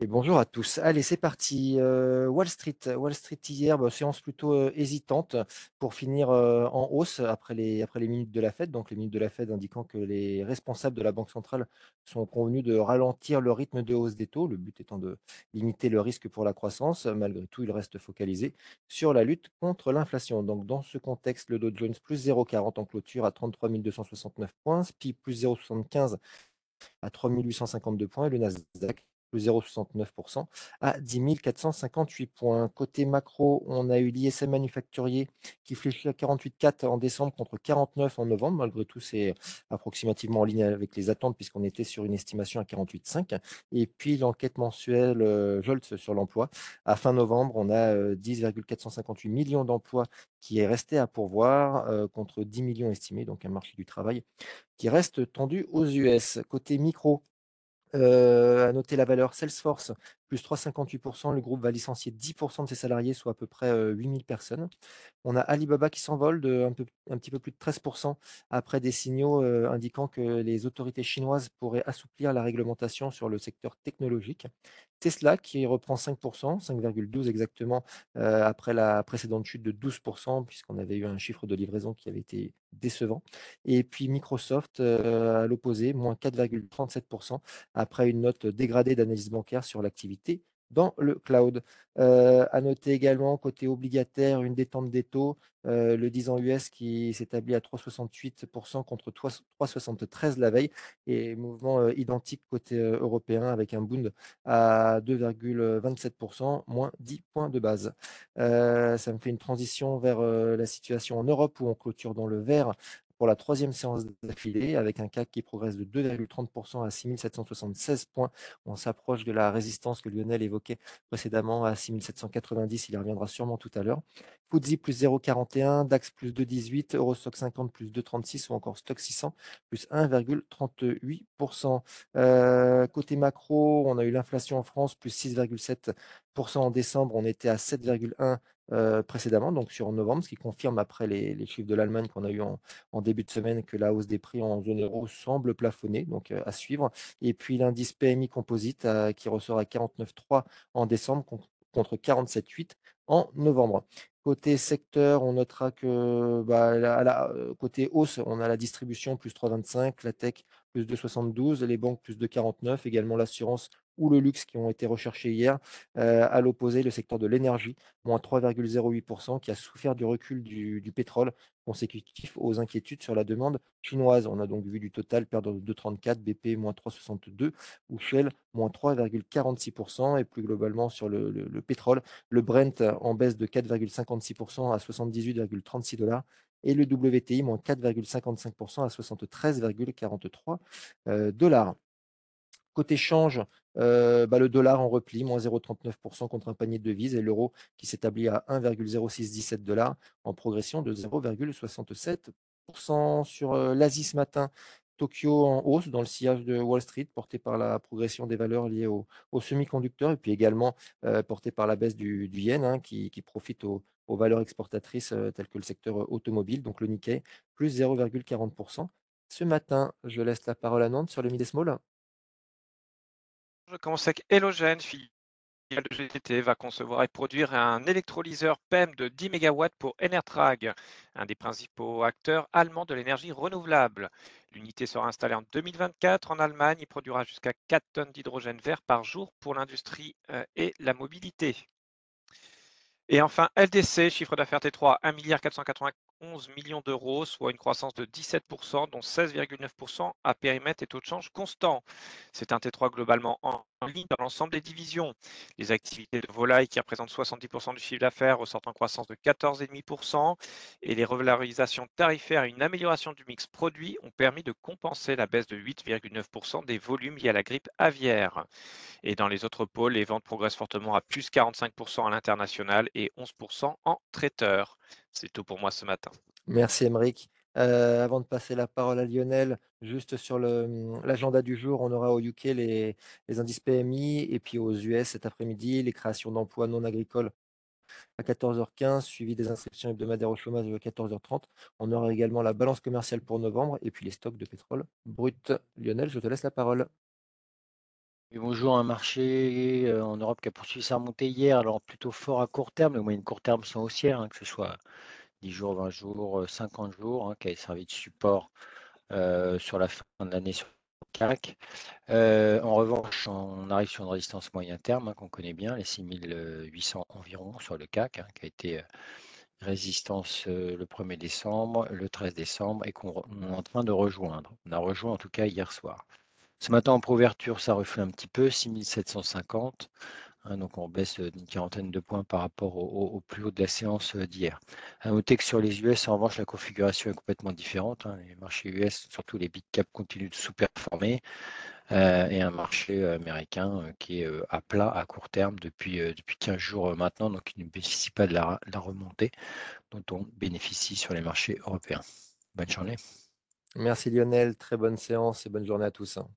Et bonjour à tous. Allez, c'est parti. Heu, Wall Street Wall Street hier, bah, séance plutôt, heu, hésitante pour finir, heu, en hausse après les après les minutes de la Fed. Donc les minutes de la Fed indiquant que les responsables de la banque centrale sont convenus de ralentir le rythme de hausse des taux, le but étant de limiter le risque pour la croissance. Malgré tout, ils restent focalisés sur la lutte contre l'inflation. Donc dans ce contexte, le Dow Jones plus 0,40 en clôture à 33 269 points, SPI plus 0,75 à 3 852 points et le Nasdaq plus 0,69% à 10 458 points. Côté macro, on a eu l'ISM manufacturier qui fléchit à 48,4 en décembre contre 49 en novembre. Malgré tout, c'est approximativement en ligne avec les attentes puisqu'on était sur une estimation à 48,5. Et puis l'enquête mensuelle euh, Jolts sur l'emploi. À fin novembre, on a euh, 10,458 millions d'emplois qui est resté à pourvoir euh, contre 10 millions estimés, donc un marché du travail qui reste tendu aux US. Côté micro, à noter la valeur Salesforce, plus 3,58% Le groupe va licencier 10% de ses salariés, soit à peu près, heu, 8 000 personnes. On a Alibaba qui s'envole de un peu un petit peu plus de 13% après des signaux, indiquant que les autorités chinoises pourraient assouplir la réglementation sur le secteur technologique. Tesla qui reprend 5% 5,12 exactement, après la précédente chute de 12% puisqu'on avait eu un chiffre de livraison qui avait été décevant. Et puis Microsoft, à l'opposé, moins 4,37% après une note dégradée d'analyse bancaire sur l'activité dans le cloud. Heu, à noter également côté obligataire, une détente des taux, heu, le 10 ans US qui s'établit à 3,68% contre trois 3,73 la veille et mouvement, heu, identique côté, heu, européen avec un Bund à 2,27% moins 10 points de base. Ça me fait une transition vers, la situation en Europe où on clôture dans le vert pour la troisième séance d'affilée, avec un CAC qui progresse de 2,30% à 6 776 points. On s'approche de la résistance que Lionel évoquait précédemment à 6 790. Il y reviendra sûrement tout à l'heure. FTSE plus 0,41, DAX plus 2,18, Eurostock 50 plus 2,36 ou encore Stock 600 plus 1,38%. Euh, côté macro, on a eu l'inflation en France plus 6,7% en décembre. On était à 7,1% euh, précédemment, donc sur novembre, ce qui confirme après les, chiffres de l'Allemagne qu'on a eu en, début de semaine que la hausse des prix en zone euro semble plafonner, donc euh, à suivre. Et puis l'indice PMI composite euh, qui ressort à 49,3 en décembre contre 47,8 en novembre. Côté secteur, on notera que bah, côté hausse, on a la distribution plus 3,25, la tech plus 2,72, les banques plus 2,49, également l'assurance ou le luxe qui ont été recherchés hier. À l'opposé, le secteur de l'énergie, moins 3,08%, qui a souffert du recul du, pétrole consécutif aux inquiétudes sur la demande chinoise. On a donc vu du total perdre 2,34, BP moins 3,62 ou Shell moins 3,46%. Et plus globalement sur le, le, le pétrole, le Brent en baisse de 4,56% à 78,36 dollars et le WTI moins 4,55% à 73,43 euh, dollars. Côté change, euh, bah, le dollar en repli, moins 0,39% contre un panier de devises, et l'euro qui s'établit à 1,0617 dollars en progression de 0,67%. Sur euh, l'Asie ce matin, Tokyo en hausse dans le sillage de Wall Street, porté par la progression des valeurs liées aux au semi-conducteurs, et puis également euh, porté par la baisse du, yen, hein, qui, profite aux, aux valeurs exportatrices telles que le secteur automobile, donc le Nikkei, plus 0,40%. Ce matin, je laisse la parole à Nantes sur le mid Conseil Helogène, filiale de GTT, va concevoir et produire un électrolyseur PEM de 10 MW pour Enertrag, un des principaux acteurs allemands de l'énergie renouvelable. L'unité sera installée en 2024 en Allemagne et produira jusqu'à 4 tonnes d'hydrogène vert par jour pour l'industrie euh, et la mobilité. Et enfin, LDC, chiffre d'affaires T3, 1,491 11 millions d'euros, soit une croissance de 17%, dont 16,9% à périmètre et taux de change constant. C'est un T3 globalement en ligne dans l'ensemble des divisions. Les activités de volaille qui représentent 70% du chiffre d'affaires ressortent en croissance de 14,5% et les revalorisations tarifaires et une amélioration du mix produit ont permis de compenser la baisse de 8,9% des volumes liés à la grippe aviaire. Et dans les autres pôles, les ventes progressent fortement à plus 45% à l'international et 11% en traiteur. C'est tout pour moi ce matin. Merci Emeric. Euh, avant de passer la parole à Lionel, juste sur l'agenda du jour, on aura au UK les, les, indices PMI et puis aux US cet après-midi, les créations d'emplois non agricoles à 14h15, suivi des inscriptions hebdomadaires au chômage à 14h30. On aura également la balance commerciale pour novembre et puis les stocks de pétrole brut. Lionel, je te laisse la parole. Bonjour, un marché, heu, en Europe qui a poursuivi sa remontée hier, alors plutôt fort à court terme. Les moyennes court terme sont haussières, hein, que ce soit 10 jours, 20 jours, heu, 50 jours, hein, qui avait servi de support, heu, sur la fin de l'année sur le CAC. En revanche, on arrive sur une résistance moyen terme, hein, qu'on connaît bien, les 6 800 environ sur le CAC, qui a été, résistance, le 1er décembre, le 13 décembre et qu'on est en train de rejoindre. On a rejoint en tout cas hier soir. Ce matin en préouverture, ça reflète un petit peu, 6 750, hein, donc on baisse, heu, d'une quarantaine de points par rapport au plus haut de la séance, heu, d'hier. À noter que sur les US, en revanche, la configuration est complètement différente, hein. Les marchés US, surtout les big caps continuent de sous-performer, heu et un marché, américain, qui est, à plat à court terme depuis, depuis 15 jours, maintenant, donc il ne bénéficie pas de la la remontée dont on bénéficie sur les marchés européens. Bonne journée. Merci Lionel, très bonne séance et bonne journée à tous, hein.